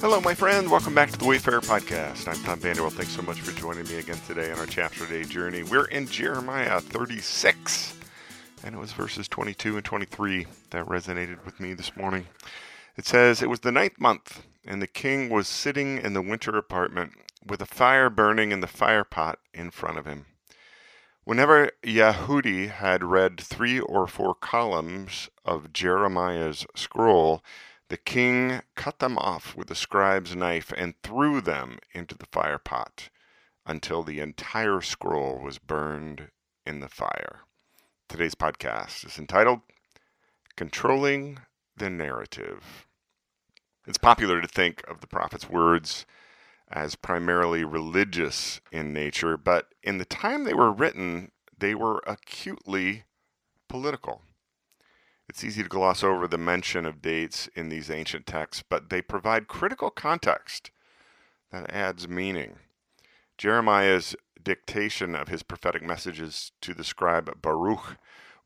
Hello, my friend. Welcome back to the Wayfarer Podcast. I'm Tom Vander Well. Thanks so much for joining me again today on our chapter day journey. We're in Jeremiah 36, and it was verses 22 and 23 that resonated with me this morning. It says, It was the ninth month, and the king was sitting in the winter apartment with a fire burning in the fire pot in front of him. Whenever Yehudi had read three or four columns of Jeremiah's scroll, the king cut them off with the scribe's knife and threw them into the fire pot until the entire scroll was burned in the fire. Today's podcast is entitled Controlling the Narrative. It's popular to think of the prophet's words as primarily religious in nature, but in the time they were written, they were acutely political. It's easy to gloss over the mention of dates in these ancient texts, but they provide critical context that adds meaning. Jeremiah's dictation of his prophetic messages to the scribe Baruch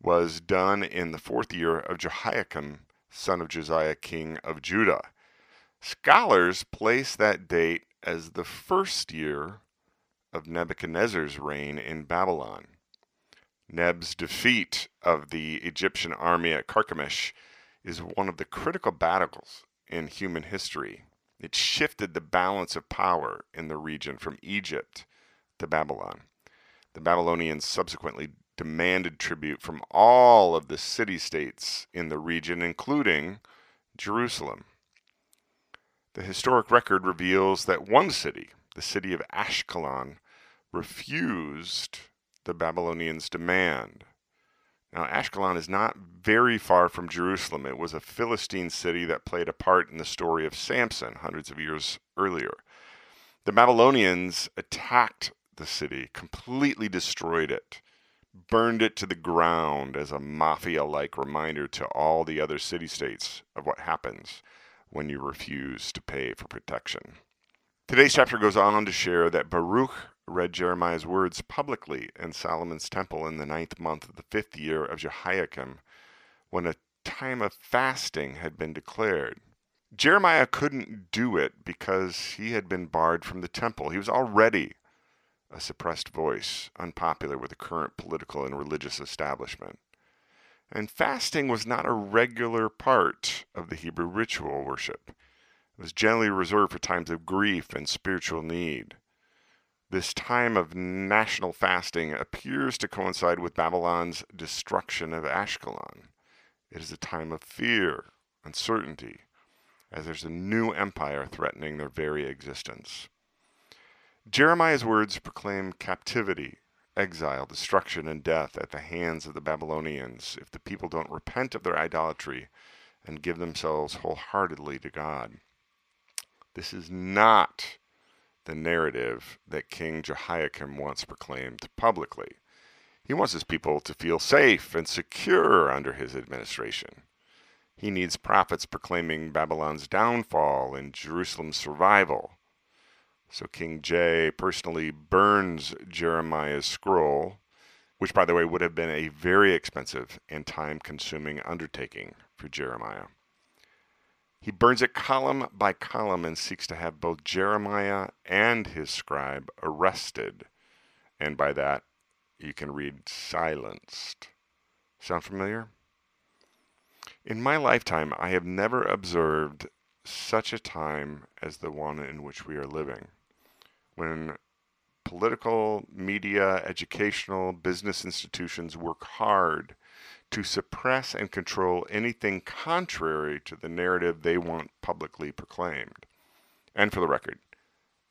was done in the fourth year of Jehoiakim, son of Josiah, king of Judah. Scholars place that date as the first year of Nebuchadnezzar's reign in Babylon. Neb's defeat of the Egyptian army at Carchemish is one of the critical battles in human history. It shifted the balance of power in the region from Egypt to Babylon. The Babylonians subsequently demanded tribute from all of the city states in the region, including Jerusalem. The historic record reveals that one city, the city of Ashkelon, refused the Babylonians' demand. Now, Ashkelon is not very far from Jerusalem. It was a Philistine city that played a part in the story of Samson hundreds of years earlier. The Babylonians attacked the city, completely destroyed it, burned it to the ground as a mafia like reminder to all the other city states of what happens when you refuse to pay for protection. Today's chapter goes on to share that Baruch read Jeremiah's words publicly in Solomon's temple in the ninth month of the fifth year of Jehoiakim, when a time of fasting had been declared. Jeremiah couldn't do it because he had been barred from the temple. He was already a suppressed voice, unpopular with the current political and religious establishment. And fasting was not a regular part of the Hebrew ritual worship. It was generally reserved for times of grief and spiritual need. This time of national fasting appears to coincide with Babylon's destruction of Ashkelon. It is a time of fear, uncertainty, as there's a new empire threatening their very existence. Jeremiah's words proclaim captivity, exile, destruction, and death at the hands of the Babylonians if the people don't repent of their idolatry and give themselves wholeheartedly to God. This is not the narrative that King Jehoiakim once proclaimed publicly. He wants his people to feel safe and secure under his administration. He needs prophets proclaiming Babylon's downfall and Jerusalem's survival. So King J personally burns Jeremiah's scroll, which, by the way, would have been a very expensive and time consuming undertaking for Jeremiah. He burns it column by column and seeks to have both Jeremiah and his scribe arrested. And by that, you can read silenced. Sound familiar? In my lifetime, I have never observed such a time as the one in which we are living, when political, media, educational, business institutions work hard to suppress and control anything contrary to the narrative they want publicly proclaimed. And for the record,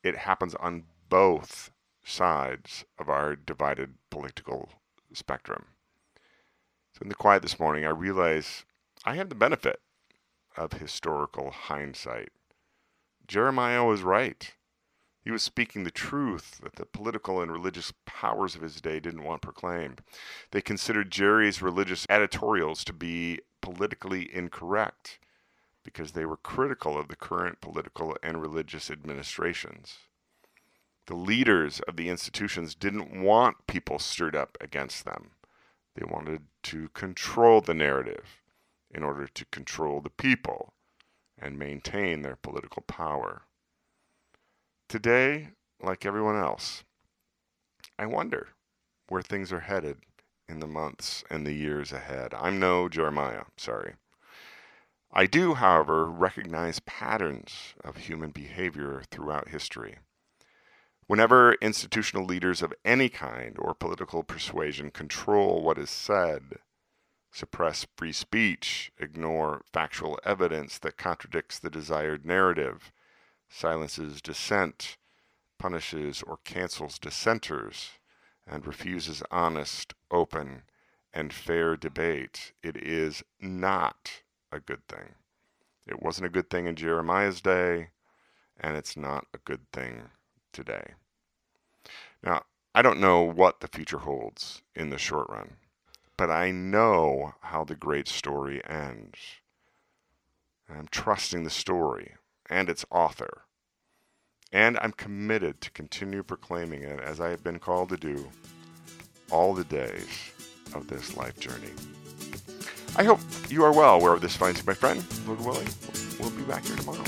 it happens on both sides of our divided political spectrum. So, in the quiet this morning, I realize I have the benefit of historical hindsight. Jeremiah was right. He was speaking the truth that the political and religious powers of his day didn't want proclaimed. They considered Jerry's religious editorials to be politically incorrect because they were critical of the current political and religious administrations. The leaders of the institutions didn't want people stirred up against them. They wanted to control the narrative in order to control the people and maintain their political power. Today, like everyone else, I wonder where things are headed in the months and the years ahead. I'm no Jeremiah, sorry. I do, however, recognize patterns of human behavior throughout history. Whenever institutional leaders of any kind or political persuasion control what is said, suppress free speech, ignore factual evidence that contradicts the desired narrative, silences dissent, punishes or cancels dissenters, and refuses honest, open, and fair debate, it is not a good thing. It wasn't a good thing in Jeremiah's day, and it's not a good thing today. Now, I don't know what the future holds in the short run, but I know how the great story ends. I'm trusting the story and its author. And I'm committed to continue proclaiming it as I have been called to do all the days of this life journey. I hope you are well wherever this finds you, my friend. Lord willing, we'll be back here tomorrow.